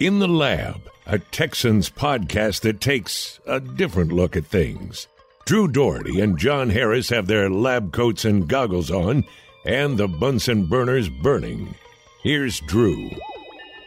In the Lab, a Texans podcast that takes a different look at things. Drew Dougherty and John Harris have their lab coats and goggles on, and the Bunsen burners burning. Here's Drew.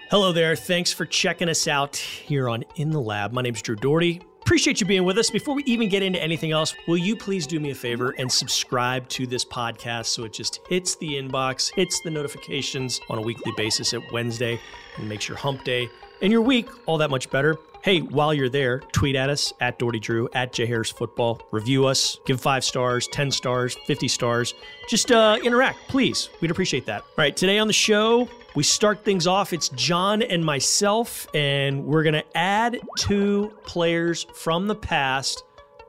Hello there. Thanks for checking us out here on In the Lab. My name's Drew Dougherty. Appreciate you being with us. Before we even get into anything else, will you please do me a favor and subscribe to this podcast so it just hits the inbox, hits the notifications on a weekly basis at Wednesday, and makes your hump day and your week all that much better. Hey, while you're there, tweet at us at Dougherty Drew, at J Harris Football. Review us, give five stars, 10 stars, 50 stars. Just uh, interact, please. We'd appreciate that. All right, today on the show, we start things off. It's John and myself, and we're going to add two players from the past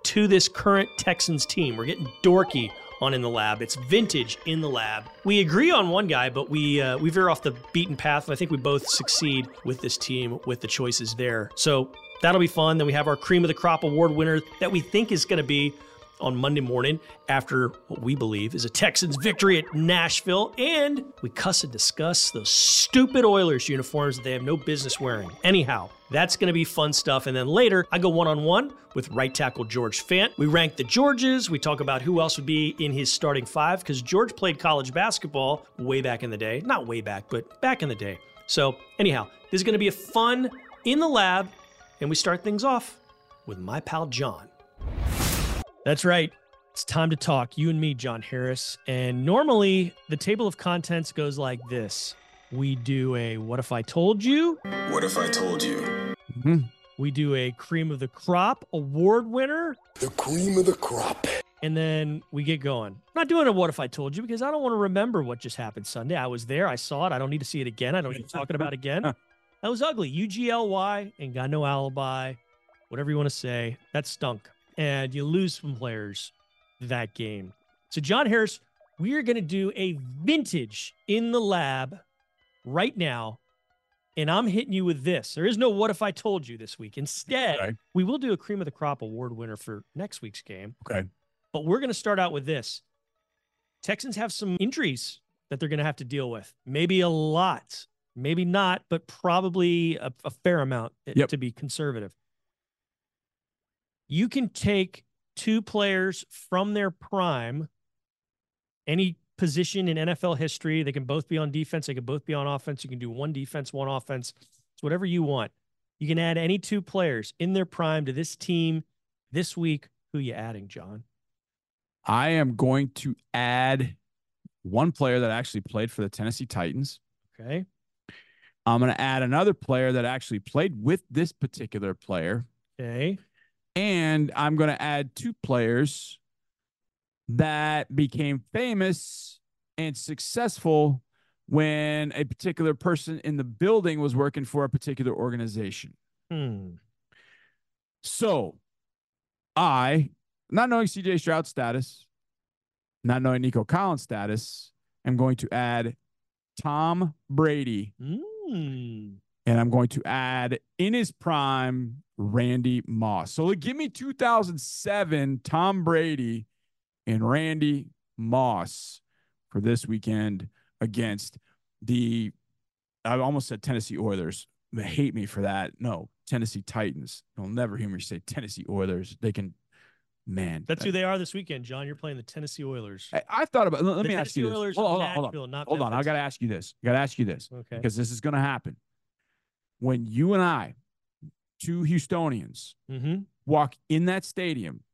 to this current Texans team. We're getting dorky on in the lab. It's vintage in the lab. We agree on one guy, but we uh, we veer off the beaten path, and I think we both succeed with this team with the choices there. So that'll be fun. Then we have our cream of the crop award winner that we think is going to be on Monday morning after what we believe is a Texans victory at Nashville. And we cuss and discuss those stupid Oilers uniforms that they have no business wearing. Anyhow, that's going to be fun stuff. And then later, I go one on one with right tackle George Fant. We rank the Georges. We talk about who else would be in his starting five because George played college basketball way back in the day. Not way back, but back in the day. So, anyhow, this is going to be a fun in the lab. And we start things off with my pal John. That's right. It's time to talk, you and me, John Harris. And normally the table of contents goes like this we do a What If I Told You? What if I told you? Mm-hmm. We do a Cream of the Crop award winner. The cream of the crop. And then we get going. I'm not doing a What If I Told You because I don't want to remember what just happened Sunday. I was there. I saw it. I don't need to see it again. I don't need to talk about it again. That was ugly. UGLY and got no alibi, whatever you want to say. That stunk and you lose some players that game. So, John Harris, we are going to do a vintage in the lab right now. And I'm hitting you with this. There is no what if I told you this week. Instead, okay. we will do a cream of the crop award winner for next week's game. Okay. But we're going to start out with this. Texans have some injuries that they're going to have to deal with. Maybe a lot, maybe not, but probably a, a fair amount eh, yep. to be conservative you can take two players from their prime, any position in NFL history. They can both be on defense. They can both be on offense. You can do one defense, one offense. It's whatever you want. You can add any two players in their prime to this team this week. Who you adding, John? I am going to add one player that actually played for the Tennessee Titans. Okay. I'm going to add another player that actually played with this particular player. Okay. And I'm going to add two players that became famous and successful when a particular person in the building was working for a particular organization. Hmm. So, I, not knowing CJ Stroud's status, not knowing Nico Collins' status, am going to add Tom Brady. Hmm. And I'm going to add in his prime Randy Moss. So give me 2007 Tom Brady and Randy Moss for this weekend against the I almost said Tennessee Oilers. They hate me for that. No, Tennessee Titans. You'll never hear me say Tennessee Oilers. They can man. That's who they are this weekend, John. You're playing the Tennessee Oilers. I, I thought about let, let me ask you this. Oilers hold on, hold on. Hold on. I gotta ask you this. I gotta ask you this. Okay. Because this is gonna happen. When you and I two Houstonians mm-hmm. walk in that stadium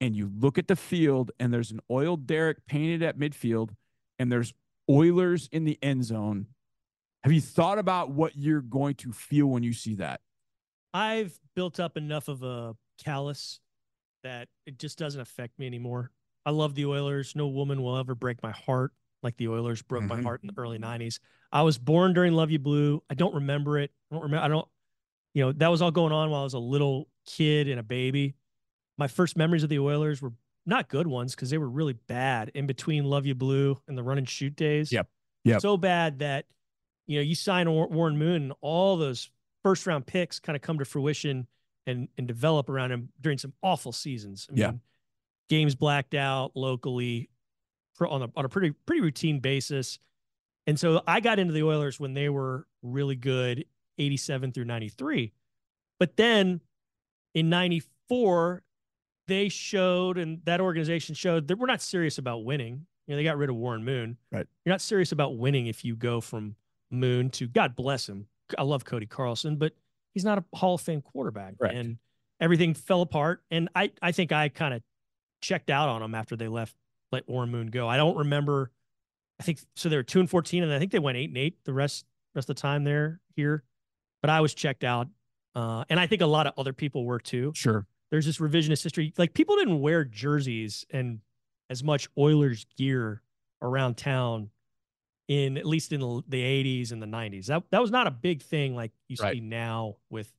and you look at the field and there's an oil derrick painted at midfield and there's Oilers in the end zone. Have you thought about what you're going to feel when you see that? I've built up enough of a callus that it just doesn't affect me anymore. I love the Oilers. No woman will ever break my heart like the Oilers broke mm-hmm. my heart in the early 90s. I was born during Love You Blue. I don't remember it. I don't remember I don't you know, that was all going on while I was a little kid and a baby. My first memories of the Oilers were not good ones because they were really bad in between Love You Blue and the run and shoot days. Yep. Yep. So bad that, you know, you sign Warren Moon and all those first round picks kind of come to fruition and and develop around him during some awful seasons. I mean, yeah. Games blacked out locally on a, on a pretty pretty routine basis. And so I got into the Oilers when they were really good 87 through 93. But then in 94, they showed, and that organization showed that we're not serious about winning. You know, they got rid of Warren Moon. Right. You're not serious about winning if you go from Moon to God bless him. I love Cody Carlson, but he's not a Hall of Fame quarterback. Right. And everything fell apart. And I, I think I kind of checked out on them after they left, let Warren Moon go. I don't remember. I think so. They were two and fourteen, and I think they went eight and eight the rest rest of the time they're here. But I was checked out, uh, and I think a lot of other people were too. Sure. There's this revisionist history. Like people didn't wear jerseys and as much Oilers gear around town in at least in the, the 80s and the 90s. That that was not a big thing like you Right. see now with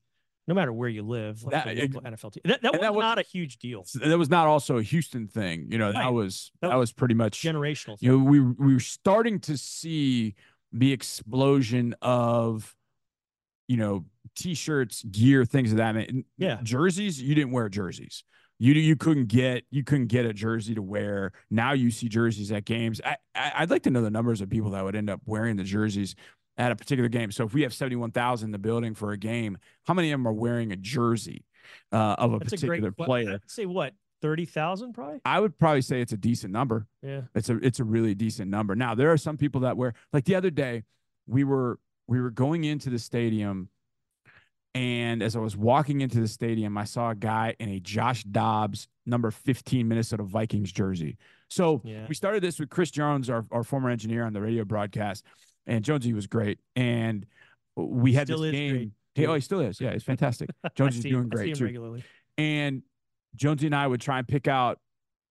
no matter where you live. Like That- local NFL team. That, that was that was- not a huge deal. That was not also a Houston thing. You know, that was That that was pretty much Generational. you know we we were starting to see the explosion of you know t-shirts gear things of that and Yeah. jerseys you didn't wear jerseys you you couldn't get you couldn't get a jersey to wear now you see jerseys at games I, I i'd like to know the numbers of people that would end up wearing the jerseys at a particular game so if we have 71,000 in the building for a game how many of them are wearing a jersey uh, of a That's a particular great player I'd say what thirty thousand probably. i would probably say it's a decent number Yeah. it's a it's a really decent number. Now there are some people that wear like the other day we were we were going into the stadium and as I was walking into the stadium I saw a guy in a Josh Dobbs number 15 Minnesota Vikings jersey. So Yeah. we started this with Chris Jones our, our former engineer on the radio broadcast and Jonesy was great and we had Still this game oh, he still is. Yeah, it's fantastic. Jonesy's see doing great too. regularly. And Jonesy and I would try and pick out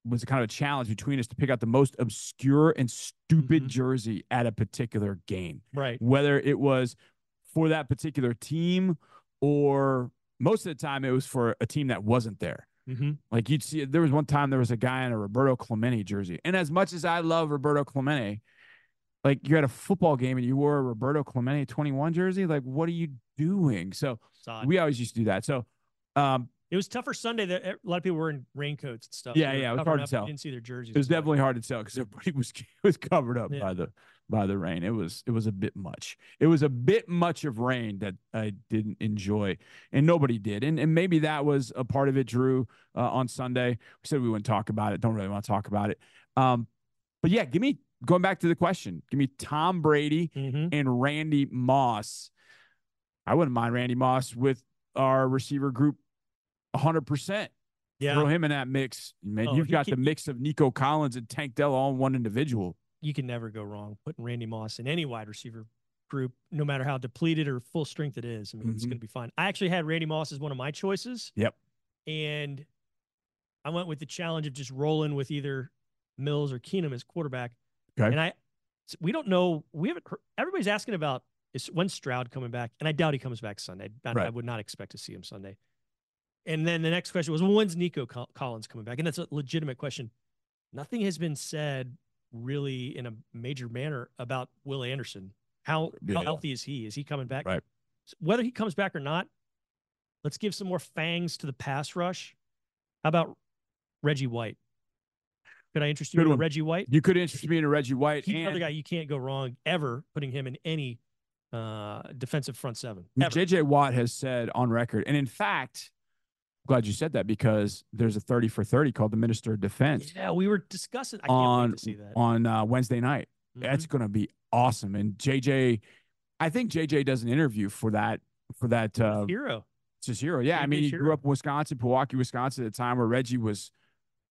was kind of a challenge between us to pick out the most obscure and stupid Mhm. jersey at a particular game, Right. whether it was for that particular team or most of the time it was for a team that wasn't there. Mm-hmm. Like you'd see, there was one time there was a guy in a Roberto Clemente jersey, and as much as I love Roberto Clemente, like you're at a football game and you wore a Roberto Clemente 21 jersey, like what are you doing? So we always used to do that. So, um, it was tougher Sunday. That a lot of people were in raincoats and stuff. Yeah, yeah, it was hard to tell. didn't see their jerseys. it was definitely hard to tell because everybody was was covered up Yeah. by the by the rain. It was it was a bit much. It was a bit much of rain that I didn't enjoy, and nobody did. And and maybe that was a part of it. Drew uh, on Sunday, we said we wouldn't talk about it. Don't really want to talk about it. Um, but yeah, give me going back to the question. Give me Tom Brady Mhm. and Randy Moss. I wouldn't mind Randy Moss with our receiver group 100%. Yeah. Throw him in that mix. Man, Oh, you've got the mix of Nico Collins and Tank Dell all in one individual. you can never go wrong putting Randy Moss in any wide receiver group, no matter how depleted or full strength it is. I mean, it's Mhm. going to be fine. I actually had Randy Moss as one of my choices. Yep. And I went with the challenge of just rolling with either Mills or Keenum as quarterback. Okay. And I, we don't know. We haven't. Heard, everybody's asking about is when Stroud coming back, and I doubt he comes back Sunday. I, I would not expect to see him Sunday. And then the next question was, well, when's Nico Collins coming back? And that's a legitimate question. Nothing has been said really in a major manner about Will Anderson. How, Yeah. how healthy is he? Is he coming back? Right. Whether he comes back or not, let's give some more fangs to the pass rush. How about Reggie White? Could I interest you Good in one. Reggie White? You could interest me in a Reggie White. He's and another guy you can't go wrong ever putting him in any uh, defensive front seven. Ever. JJ Watt has said on record, and in fact, I'm glad you said that because there's a 30 for 30 called the Minister of Defense Yeah, we were discussing. I can't on wait to see that. on uh, Wednesday night. Mhm. That's going to be awesome. And JJ, I think JJ does an interview for that for that uh, hero. Cicero. Yeah, I mean, he grew up in Wisconsin, Milwaukee, Wisconsin, at a time where Reggie was.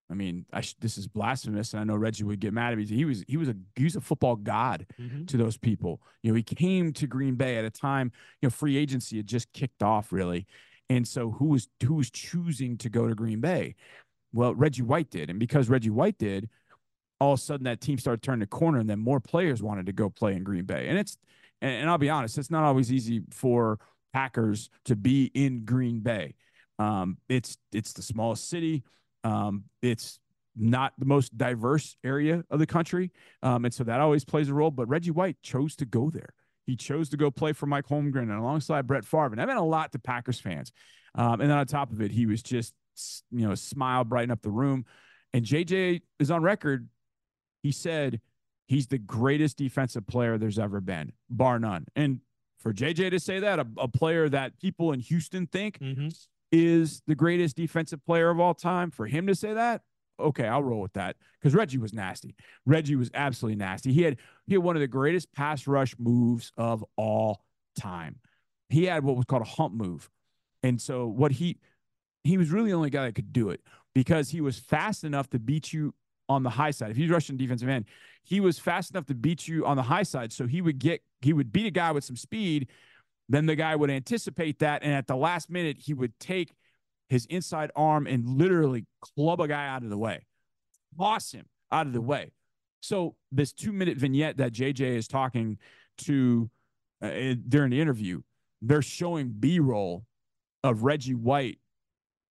I mean, I sh- this is blasphemous, and I know Reggie would get mad at me. He was he was a he was a football god Mhm. to those people. You know, he came to Green Bay at a time, you know, free agency had just kicked off really. And so who was who was choosing to go to Green Bay? Well, Reggie White did. And because Reggie White did, all of a sudden that team started turning the corner and then more players wanted to go play in Green Bay. And it's and, and I'll be honest, it's not always easy for Packers to be in Green Bay. Um, it's it's the smallest city. Um, it's not the most diverse area of the country. Um, and so that always plays a role. But Reggie White chose to go there. He chose to go play for Mike Holmgren and alongside Brett Favre. And that meant a lot to Packers fans. Um, and then on top of it, he was just, you know, smile, brighten up the room. And JJ is on record. He said he's the greatest defensive player there's ever been, bar none. And for JJ to say that, a, a player that people in Houston think Mhm. Is the greatest defensive player of all time, for him to say that, okay, I'll roll with that because Reggie was nasty. Reggie was absolutely nasty. He had he had one of the greatest pass rush moves of all time. He had what was called a hump move, and so what he he was really the only guy that could do it because he was fast enough to beat you on the high side. If he's rushing defensive end, he was fast enough to beat you on the high side. So he would get he would beat a guy with some speed. Then the guy would anticipate that, and at the last minute, he would take his inside arm and literally club a guy out of the way, toss him out of the way. So this two minute vignette that JJ is talking to uh, during the interview, they're showing B roll of Reggie White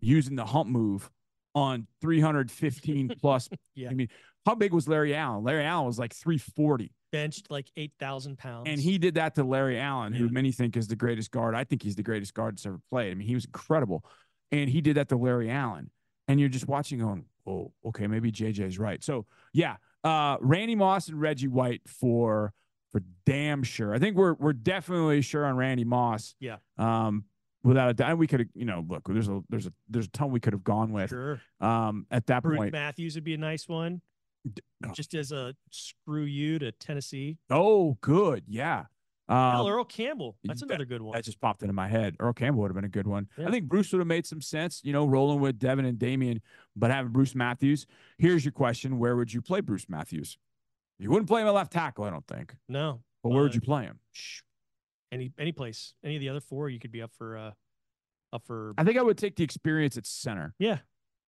using the hump move on 315 plus. Yeah. I mean, how big was Larry Allen? Larry Allen was like 340. Benched like 8,000 pounds. And he did that to Larry Allen, who many think is the greatest guard. I think he's the greatest guard that's ever played. I mean, he was incredible. And he did that to Larry Allen. And you're just watching going, oh, okay, maybe JJ's right. So yeah, uh, Randy Moss and Reggie White for for damn sure. I think we're we're definitely sure on Randy Moss. Yeah. Um, without a doubt. We could have, you know, look, there's a there's a there's a ton we could have gone with. Sure. Um, at that Bruce point. Matthews would be a nice one. Just as a screw you to Tennessee. Oh, good. Yeah. Um, Hell, Earl Campbell. That's that- another good one. That just popped into my head. Earl Campbell would have been a good one. Yeah. I think Bruce would have made some sense, you know, rolling with Devin and Dameon, but having Bruce Matthews. Here's your question Where would you play Bruce Matthews? You wouldn't play him at left tackle, I don't think. no. But where would Uh, you play him? Any any place. Any of the other four you could be up for uh up for I think I would take the experience at center. Yeah.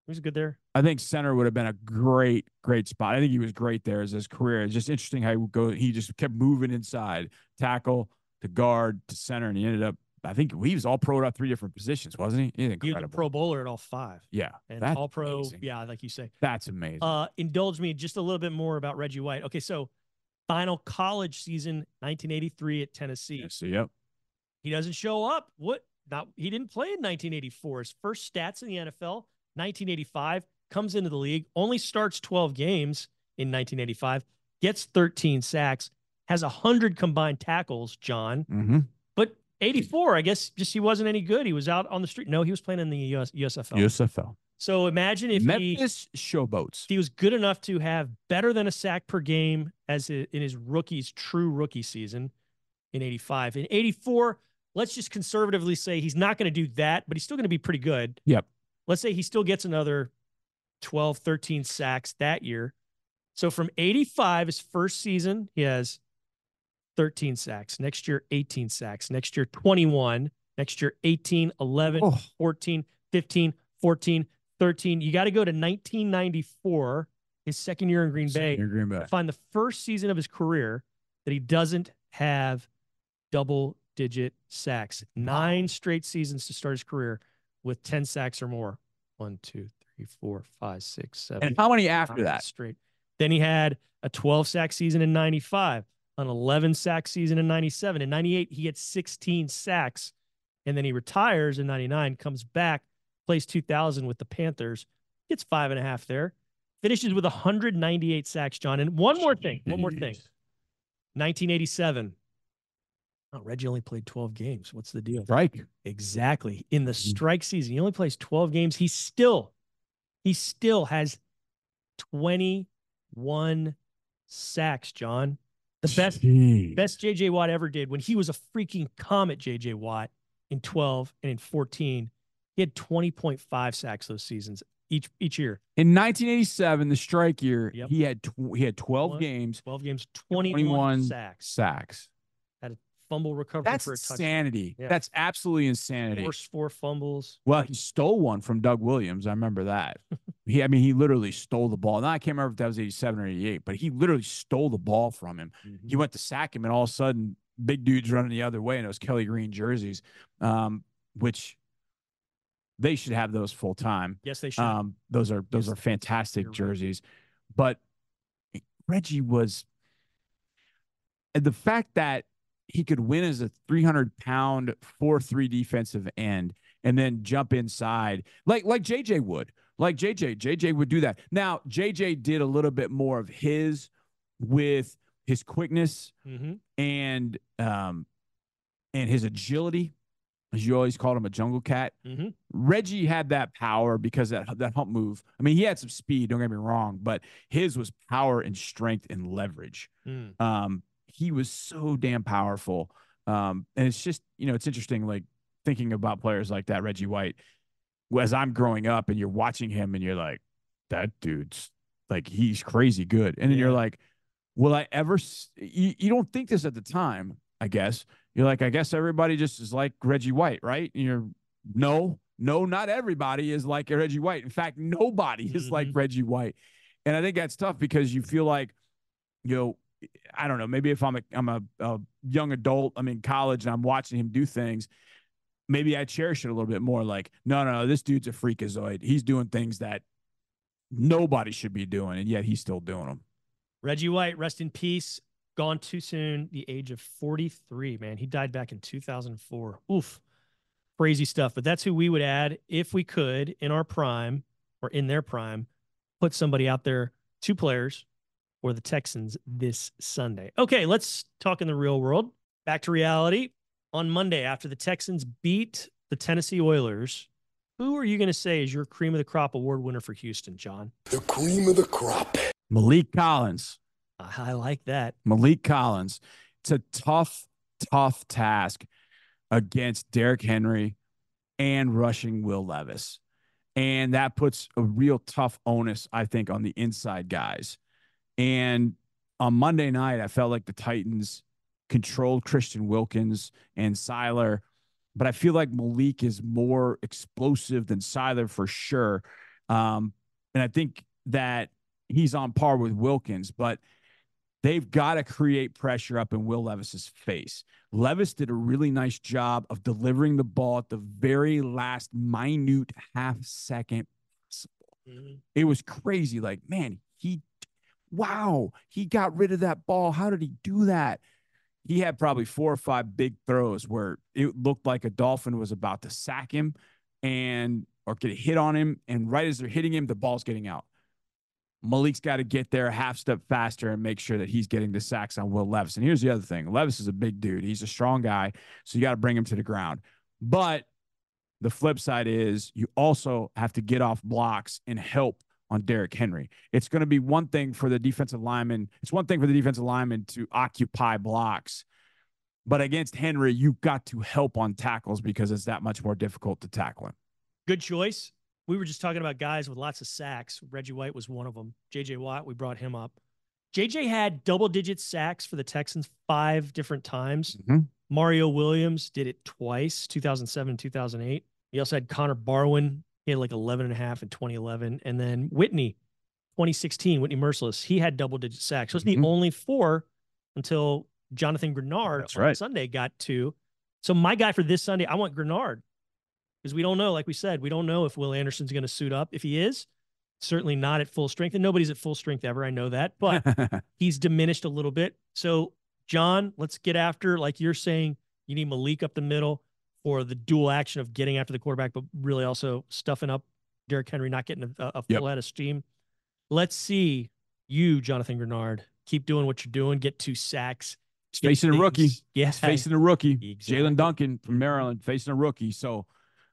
He was good there. I think center would have been a great, great spot. I think he was great there as his career. It's just interesting how he would go. He just kept moving inside, tackle to guard to center, and he ended up. I think he was all pro at three different positions, wasn't he? He's He was a pro bowler at all five. yeah, And all pro, amazing. yeah, like you say. That's amazing. Uh indulge me just a little bit more about Reggie White. Okay, so final college season 1983 at Tennessee. So yep. He doesn't show up. What? Not he didn't play in 1984. His first stats in the NFL, 1985, comes into the league, only starts 12 games in 1985, gets 13 sacks, has 100 combined tackles, John. Mm-hmm. But 84, I guess just he wasn't any good. He was out on the street. No, he was playing in the US, USFL. USFL. So imagine if he Memphis Showboats. if he was good enough to have better than a sack per game as in his rookie's true rookie season in 85. In 84, let's just conservatively say he's not going to do that, but he's still going to be pretty good. Yep. Let's say he still gets another 12, 13 sacks that year. So from 85, his first season, he has 13 sacks. Next year, 18 sacks. Next year, 21. Next year, 18, 11, Oh, 14, 15, 14, 13. You got to go to 1994, his second year in Green Bay, You're Green Bay. find the first season of his career that he doesn't have double digit sacks. Nine straight seasons to start his career with 10 sacks or more. One, two, three, four, five, six, seven. And how many after that? Straight. Then he had a 12 sack season in 95, an 11 sack season in 97. In 98, he had 16 sacks. And then he retires in 99, comes back, plays 2000 with the Panthers, gets five and a half there, finishes with 198 sacks, John. And one more thing, one more thing. 1987. Oh, Reggie only played 12 games. What's the deal? Strike. Exactly. In the Mhm. strike season, he only plays 12 games. He still, he still has 21 sacks, John. The best Jeez. best JJ Watt ever did when he was a freaking comet JJ Watt in 12 and in 14. He had 20.5 sacks those seasons each each year. In 1987, the strike year, Yep. he had tw- he had 12 One- games, 12 games, 21, 21 sacks. sacks. Fumble recovery That's for a touchdown. That's insanity. Yeah. That's absolutely insanity. Forced four fumbles. Well, he stole one from Doug Williams. I remember that. he, I mean, he literally stole the ball. Now I can't remember if that was 87 or 88, but he literally stole the ball from him. He went to sack him, and all of a sudden, big dude's running the other way, and it was Kelly Green jerseys, um, which they should have those full time. Yes, they should. Um, those are those Yes, are fantastic right. jerseys. But Reggie was and the fact that he could win as a 300 pound 4-3 defensive end and then jump inside like like JJ would. Like JJ, JJ would do that. Now, JJ did a little bit more of his with his quickness hmm and um and his agility, as you always called him a jungle cat. Mhm. Reggie had that power because that that hump move. I mean, he had some speed. Don't get me wrong, but his was power and strength and leverage. Mm. Um, he was so damn powerful. Um, and it's just you know it's interesting like thinking about players like that, Reggie White. As I'm growing up and you're watching him and you're like, that dude's like he's crazy good, and then you're like, will I ever? You, you don't think this at the time, I guess. You're like, I guess everybody just is like Reggie White, right? And you're no, no, not everybody is like Reggie White. In fact, nobody is like Mhm. Reggie White. And I think that's tough because you feel like, you know, I don't know, maybe if I'm a I'm a, a young adult, I'm in college and I'm watching him do things, maybe I cherish it a little bit more. Like, no, no, no, this dude's a freakazoid. He's doing things that nobody should be doing, and yet he's still doing them. Reggie White, rest in peace. Gone too soon, the age of 43, man. He died back in 2004. Oof. Crazy stuff. But that's who we would add if we could in our prime or in their prime, put somebody out there, two players for the Texans this Sunday. Okay, let's talk in the real world. Back to reality. On Monday, after the Texans beat the Tennessee Oilers, who are you going to say is your cream of the crop award winner for Houston, John? The cream of the crop. Maliek Collins. I like that. Maliek Collins. It's a tough, tough task against Derrick Henry and rushing Will Levis. And that puts a real tough onus, I think, on the inside guys. And on Monday night, I felt like the Titans controlled Christian Wilkins and Sieler, but I feel like Maliek is more explosive than Sieler for sure. Um, and I think that he's on par with Wilkins, but they've got to create pressure up in Will Levis's face. Levis did a really nice job of delivering the ball at the very last minute half second possible. It was crazy. Like, man, he, wow, he got rid of that ball. How did he do that? He had probably four or five big throws where it looked like a dolphin was about to sack him and or get a hit on him. And right as they're hitting him, the ball's getting out. Maliek's got to get there a half step faster and make sure that he's getting the sacks on Will Levis. And here's the other thing Levis is a big dude, he's a strong guy. So you got to bring him to the ground. But the flip side is you also have to get off blocks and help on Derrick Henry. It's going to be one thing for the defensive lineman. It's one thing for the defensive lineman to occupy blocks. But against Henry, you've got to help on tackles because it's that much more difficult to tackle him. Good choice. We were just talking about guys with lots of sacks. Reggie White was one of them. JJ Watt, we brought him up. JJ had double digit sacks for the Texans five different times. Mhm. Mario Williams did it twice, 2007 and 2008. He also had Connor Barwin. He had like 11 and a half in 2011. And then Whitney, 2016, Whitney Mercilus, he had double digit sacks. Those are Mhm. the only four until Jonathan Greenard That's on right. Sunday got two. So my guy for this Sunday, I want Greenard because we don't know, like we said, we don't know if Will Anderson's going to suit up. If he is, certainly not at full strength. And nobody's at full strength ever. I know that, but he's diminished a little bit. So, John, let's get after, like you're saying, you need Maliek up the middle for the dual action of getting after the quarterback, but really also stuffing up Derrick Henry, not getting a, a full Yep. head of steam. Let's see you, Jonathan Greenard, keep doing what you're doing, get two sacks. Facing a rookie. Yes. Yeah. Facing a rookie. Exactly. Jaelyn Duncan from Maryland facing a rookie. So,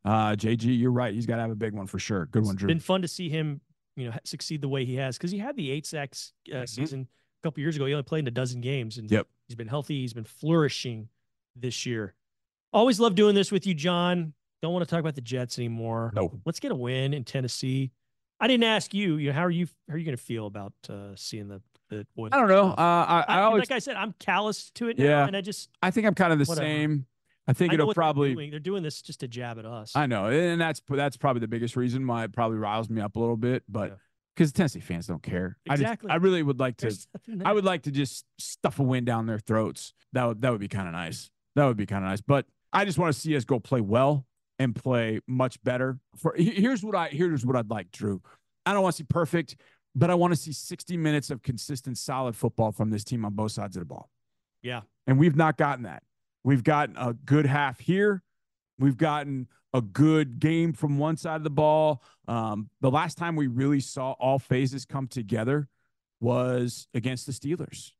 uh, JG, you're right. He's got to have a big one for sure. Good one, It's Drew. been fun to see him, you know, succeed the way he has because he had the eight sacks uh, Mhm. season a couple years ago. He only played in a dozen games, and Yep. he's been healthy. He's been flourishing this year. Always love doing this with you, John. Don't want to talk about the Jets anymore. No. Let's get a win in Tennessee. I didn't ask you. You know, how are you? How are you going to feel about uh, seeing the the? Oilers? I don't know. Uh, I, I I- always, like I said, I'm callous to it now, Yeah. and I just I think I'm kind of the Whatever. same. I think I it'll what they're probably. doing. They're doing this just to jab at us. I know, and that's that's probably the biggest reason why it probably riles me up a little bit. But Yeah. because Tennessee fans don't care, Exactly. I just, I really would like to. There's nothing there. I would like to just stuff a win down their throats. That would that would be kind of nice. That would be kind of nice. But I just want to see us go play well and play much better. For here's what I here's what I'd like, Drew. I don't want to see perfect, but I want to see 60 minutes of consistent, solid football from this team on both sides of the ball. Yeah. And we've not gotten that. We've gotten a good half here. We've gotten a good game from one side of the ball. Um, the last time we really saw all phases come together was against the Steelers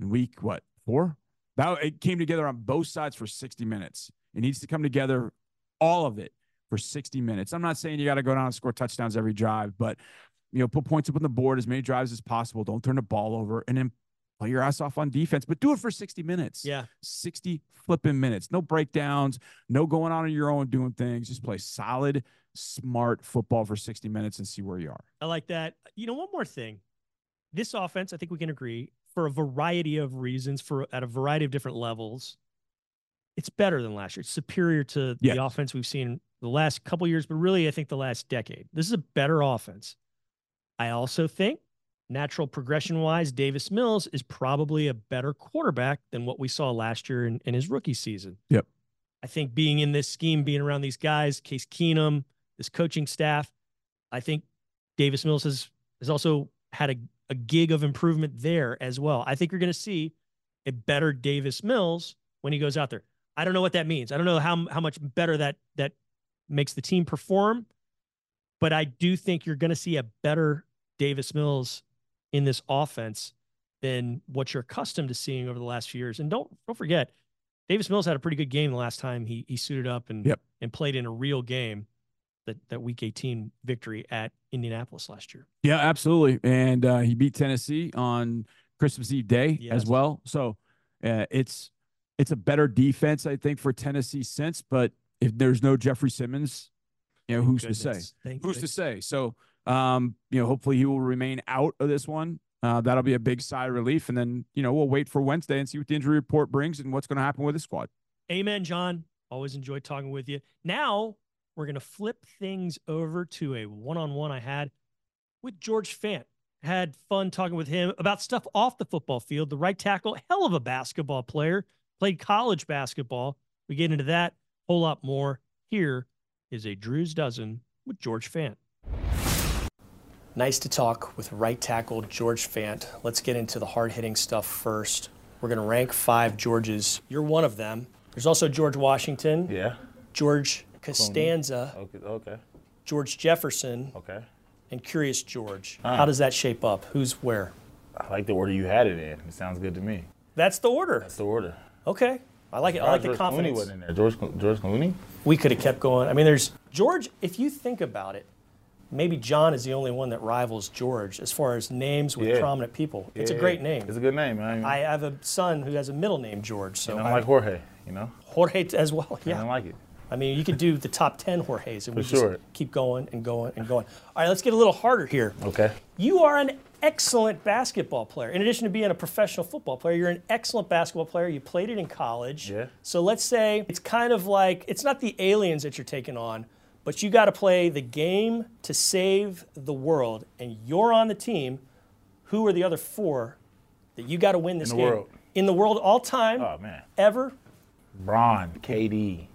in week what four? That it came together on both sides for 60 minutes. It needs to come together, all of it, for 60 minutes. I'm not saying you got to go down and score touchdowns every drive, but you know, put points up on the board as many drives as possible. Don't turn the ball over, and then play your ass off on defense, but do it for 60 minutes. Yeah. 60 flipping minutes. No breakdowns, no going on on your own doing things. Just play solid, smart football for 60 minutes and see where you are. I like that. You know, one more thing. This offense, I think we can agree, for a variety of reasons, for at a variety of different levels, it's better than last year. It's superior to the offense we've seen the last couple years, but really, I think the last decade. This is a better offense. I also think, natural progression wise, Davis Mills is probably a better quarterback than what we saw last year in, in his rookie season. Yep. I think being in this scheme, being around these guys, Case Keenum, this coaching staff, I think Davis Mills has has also had a, a gig of improvement there as well. I think you're going to see a better Davis Mills when he goes out there. I don't know what that means. I don't know how how much better that that makes the team perform, but I do think you're going to see a better Davis Mills in this offense than what you're accustomed to seeing over the last few years. And don't don't forget, Davis Mills had a pretty good game the last time he he suited up and Yep. and played in a real game. That that Week 18 victory at Indianapolis last year. Yeah, absolutely. And uh, he beat Tennessee on Christmas Eve Day Yes. as well. So uh, it's it's a better defense, I think, for Tennessee since. But if there's no Jeffrey Simmons, you know, who's to say? Thank Who's to say? So, um, you know, hopefully he will remain out of this one. Uh, that'll be a big sigh of relief. And then, you know, we'll wait for Wednesday and see what the injury report brings and what's going to happen with the squad. Amen, John. Always enjoy talking with you. Now we're going to flip things over to a one on one I had with George Fant. Had fun talking with him about stuff off the football field. The right tackle, hell of a basketball player, played college basketball. We get into that, whole lot more. Here is a Drew's Dozen with George Fant. Nice to talk with right tackle George Fant. Let's get into the hard hitting stuff first. We're going to rank five Georges. You're one of them. There's also George Washington, Yeah. George Costanza, Okay. Okay. George Jefferson, Okay. and Curious George. Ah. How does that shape up? Who's where? I like the order you had it in. It sounds good to me. That's the order. That's the order. Okay. I like it. I like the George Clooney wasn't in there. George George Clooney. We could have kept going. I mean, there's George, if you think about it, maybe John is the only one that rivals George as far as names with Yeah. prominent people. It's a great name. It's a good name, man. I have a son who has a middle name George, so I, like Jorge. You know. Jorge as well. I Yeah. don't like it. I mean, you could do the top 10 Jorges and we For just keep going and going and going. All right, let's get a little harder here. Okay. You are an excellent basketball player. In addition to being a professional football player, you're an excellent basketball player. You played it in college. Yeah. So let's say it's kind of like it's not the aliens that you're taking on, but you got to play the game to save the world, and you're on the team. Who are the other four that you got to win this the game world. in the world all time Oh man. ever? Bron, KD,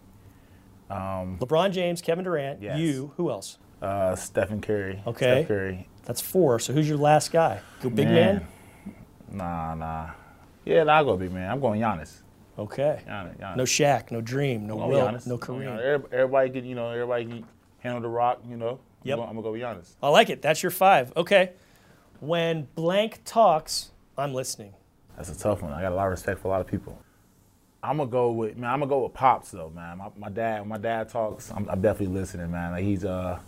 LeBron James, Kevin Durant, Yes. you. Who else? uh, Stephen Curry. Okay. Steph Curry. That's four. So who's your last guy? Go big man. Nah, nah. Yeah, nah, I'll go big man. I'm going Giannis. Okay. Giannis. Giannis. No Shaq, no Dream, no going Giannis. no Kareem. Everybody can, you know, everybody can handle the rock. You know. Yep. I'm, gonna, I'm gonna go with Giannis. I like it. That's your five. Okay. When blank talks, I'm listening. That's a tough one. I got a lot of respect for a lot of people. I'm gonna go with man. I'm gonna go with pops though, man. My, my dad, when my dad talks, I'm, I'm definitely listening, man. Like he's a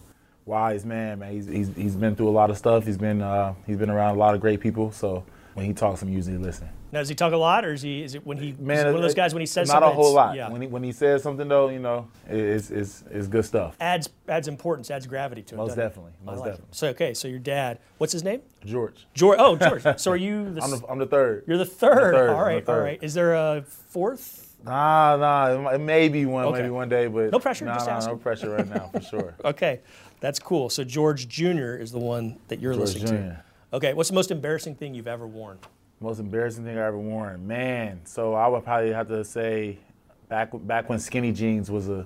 wise man, man. He's, he's he's been through a lot of stuff. He's been uh, he's been around a lot of great people. So when he talks, I'm usually listening. Now, does he talk a lot, or is he? Is it when he? Man, it one of those guys when he says something? not something? a whole lot. Yeah. When he when he says something though, you know, it's it's it's good stuff. adds adds importance, adds gravity to it. Most doesn't it? definitely, most like it. definitely. So okay, so your dad, what's his name? George, George. Oh, George. so are you the? I'm the I'm the third. you're the third. third. All right, third. right. Is there a fourth? Nah, nah. It may be one, Okay. maybe one day, but No pressure, Nah, just nah, no pressure right now for sure. Okay, that's cool. So George Jr. is the one that you're George listening Jr. to. Okay, what's the most embarrassing thing you've ever worn? Most embarrassing thing I ever worn, man. So I would probably have to say, back back when skinny jeans was a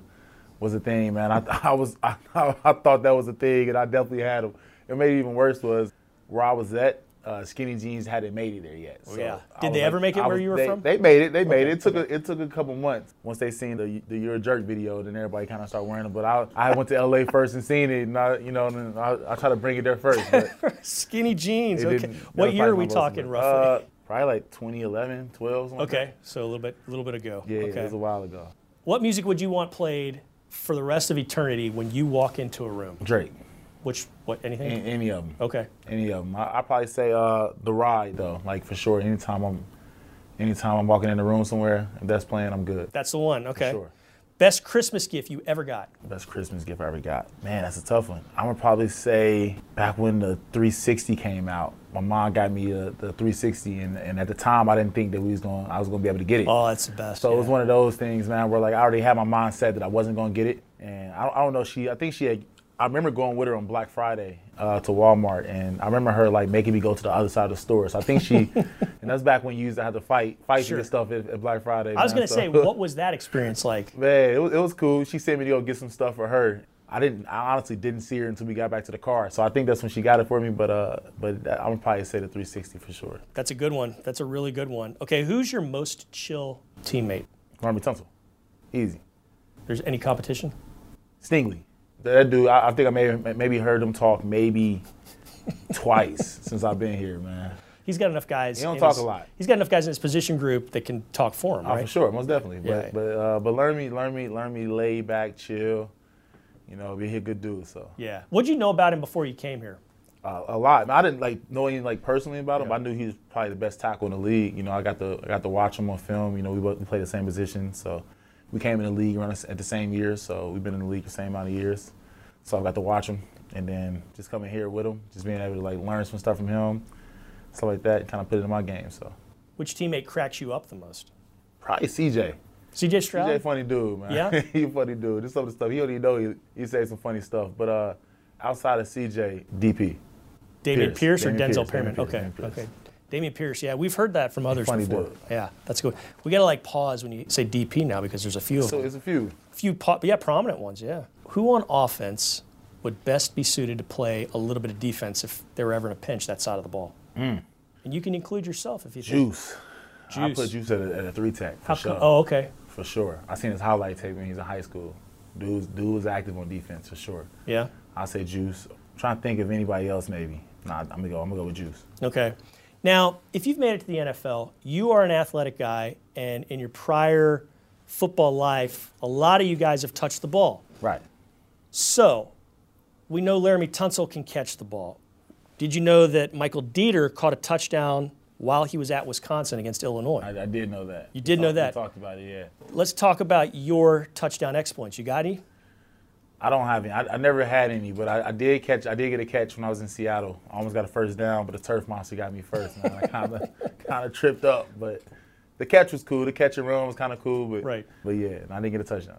was a thing, man. I, I was I, I thought that was a thing, and I definitely had them. It made it even worse was where I was at. Uh, skinny jeans hadn't made it there yet. So Oh, yeah. Did was they ever make it I where you were they, from? They made it. They made it. It took a, it took a couple months. Once they seen the the You're a Jerk video, then everybody kind of started wearing them. But I I went to LA first and seen it, and I you know and I, I try to bring it there first. But Skinny jeans. Okay. What year are we talking roughly? Uh, Probably like 2011, 12. something like Okay, so a little bit, a little bit ago. Yeah, okay. it was a while ago. What music would you want played for the rest of eternity when you walk into a room? Drake. Which, what, anything? Any, any of them. okay. Any of them. I, I probably say uh, the ride though. Like for sure. Anytime I'm, anytime I'm walking in the room somewhere, if that's playing, I'm good. That's the one. Okay. Sure. Best Christmas gift you ever got? Best Christmas gift I ever got. Man, that's a tough one. I'm gonna probably say back when the 360 came out, my mom got me a, the 360, and, and at the time I didn't think that we was going, I was gonna be able to get it. Oh, that's the best. So it was one of those things, man, where like I already had my mindset that I wasn't gonna get it, and I, I don't know. She, I think she had. I remember going with her on Black Friday uh, to Walmart, and I remember her like making me go to the other side of the store. So I think she, and that's back when you used to have to fight, fight Sure. stuff at, at Black Friday. I was gonna say, what was that experience like? Man, it was, it was cool. She sent me to go get some stuff for her. I didn't. I honestly didn't see her until we got back to the car. So I think that's when she got it for me. But uh, but I'm gonna probably say the 360 for sure. That's a good one. That's a really good one. Okay, who's your most chill teammate? Army Tunsil, easy. There's any competition? Stingley, that dude. I, I think I may maybe heard him talk maybe twice since I've been here, man. He's got enough guys. He don't talk his- a lot. He's got enough guys in his position group that can talk for him, Oh, right? for sure, most definitely. But Yeah. but uh, but learn me, learn me, learn me, lay back, chill. You know, be a good dude. So Yeah. What'd you know about him before you came here? uh, a lot. I didn't like know any like personally about him. But I knew he was probably the best tackle in the league. You know, I got to I got to watch him on film. You know, we both we played the same position, so we came in the league around at the same year. So we've been in the league the same amount of years. So I got to watch him, and then just coming here with him, just being able to like learn some stuff from him, stuff like that, kind of put it in my game. So Which teammate cracks you up the most? probably CJ. CJ Stroud. CJ funny dude, man. Yeah? he a funny dude. Just some of the stuff he don't know. He, he say some funny stuff. But uh, outside of CJ, DP. David Pierce. Pierce, or Denzel Pierce, Perryman? Pierce, okay, okay. Dameon Pierce. Yeah, we've heard that from others funny before. dude. Yeah, that's good. We gotta like pause when you say DP now because there's a few of So them. it's a few. few po- yeah prominent ones. Yeah. Who on offense would best be suited to play a little bit of defense if they were ever in a pinch that side of the ball? And you can include yourself if you think. Hmm. Juice. I put Juice at a, at a three tech for How sure. come? Oh, okay. For sure. I seen his highlight tape when he's in high school. Dude, dude was active on defense for sure. Yeah. I say Juice. I'm trying to think of anybody else maybe. Nah, I'm gonna go. I'm gonna go with Juice. Okay. Now, if you've made it to the NFL, you are an athletic guy, and in your prior football life, a lot of you guys have touched the ball. Right. So, we know Laremy Tunsil can catch the ball. Did you know that Michael Deiter caught a touchdown while he was at Wisconsin against Illinois? I, I did know that. You did We know talked- that? We talked about it. Yeah. Let's talk about your touchdown exploits. You got any? I don't have any. I, I never had any, but I, I did catch. I did get a catch when I was in Seattle. I almost got a first down, but the turf monster got me first. Man, I kind of kind of tripped up, but the catch was cool. The catch and run was kind of cool, but Right. But yeah, I didn't get a touchdown.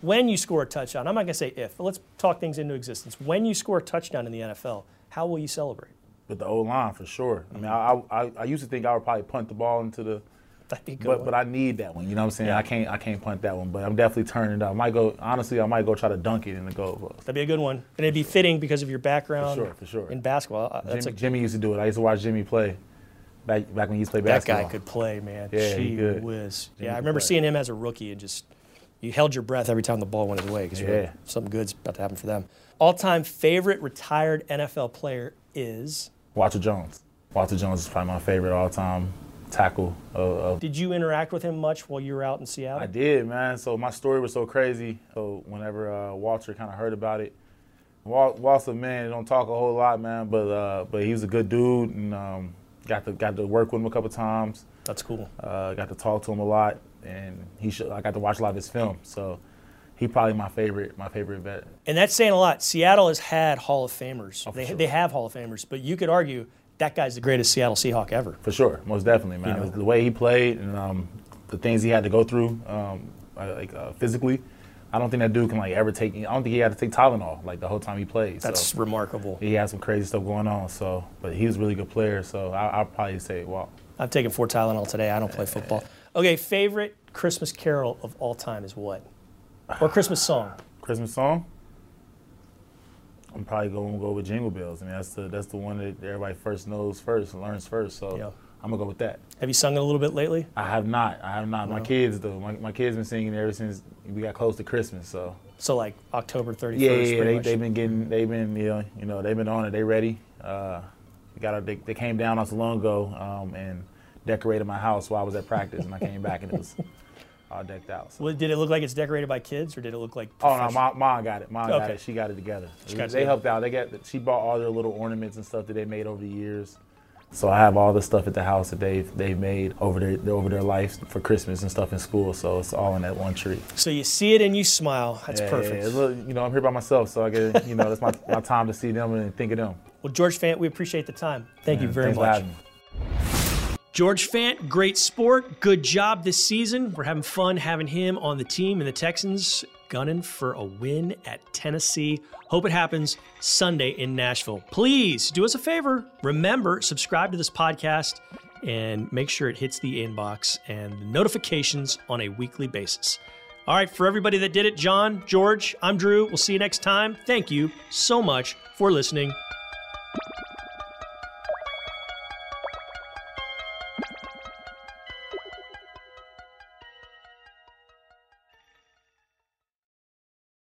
When you score a touchdown, I'm not going to say if, but let's talk things into existence. When you score a touchdown in the NFL, how will you celebrate? With the O line for sure. I mean, mm-hmm. I, I I used to think I would probably punt the ball into the, That'd be good. but but I need that one. You know what I'm saying? Yeah. I can't I can't punt that one, but I'm definitely turning it up. I might go honestly. I might go try to dunk it in the goal post. That'd be a good one. And it'd be fitting because of your background For sure, for sure. in basketball. Uh, Jimmy, a, Jimmy used to do it. I used to watch Jimmy play back back when he used to play basketball. that guy could play, man. Yeah, he Gee could. whiz. Jimmy Yeah, I remember play. seeing him as a rookie and just you held your breath every time the ball went his way because Yeah. something good's about to happen for them. All-time favorite retired NFL player is. Walter Jones. Walter Jones is probably my favorite all time tackle of, of Did you interact with him much while you were out in Seattle? I did, man. So my story was so crazy. So whenever uh, Walter kind of heard about it, Wal- Walter, man, he don't talk a whole lot, man, but uh, but he was a good dude, and um, got to got to work with him a couple times. That's cool. Uh, got to talk to him a lot, and he should, I got to watch a lot of his film. So he probably my favorite, my favorite vet. And that's saying a lot. Seattle has had Hall of Famers. Oh, they, sure. they have Hall of Famers, but you could argue that guy's the greatest Seattle Seahawk ever. For sure, most definitely, man. You know. The way he played and um, the things he had to go through, um, like uh, physically, I don't think that dude can like ever take. I don't think he had to take Tylenol like the whole time he played. That's so. remarkable. he had some crazy stuff going on. So, but he was a really good player. So I, I'll probably say Walt. I've taken four Tylenol today. I don't play football. Okay, favorite Christmas carol of all time is what? Or Christmas song? Christmas song. I'm probably going to go with Jingle Bells. I mean, that's the that's the one that everybody first knows first, learns first. So Yeah. I'm gonna go with that. Have you sung it a little bit lately? I have not. I have not. My kids though. My, my kids been singing ever since we got close to Christmas. So So like October 31st. yeah, yeah. They, much. they've been getting. They've been you know you know they've been on it. They ready. Uh, got. A, they, they came down not so long ago, um, and decorated my house while I was at practice, and I came back and it was all decked out. So. Well, did it look like it's decorated by kids, or did it look like? Oh no, mom, mom got it. Mom got it. She got it together. got they together. helped out. They got. She bought all their little ornaments and stuff that they made over the years. So I have all the stuff at the house that they've they've made over their over their life for Christmas and stuff in school. So it's all in that one tree. So you see it and you smile. That's Yeah, perfect. yeah, look, you know, I'm here by myself, so I get you know that's my, my time to see them and think of them. Well, George Fant, we appreciate the time. Thank you very much. George Fant, great sport. Good job this season. We're having fun having him on the team and the Texans gunning for a win at Tennessee. Hope it happens Sunday in Nashville. Please do us a favor. Remember, subscribe to this podcast and make sure it hits the inbox and notifications on a weekly basis. All right, for everybody that did it, John, George, I'm Drew. We'll see you next time. Thank you so much for listening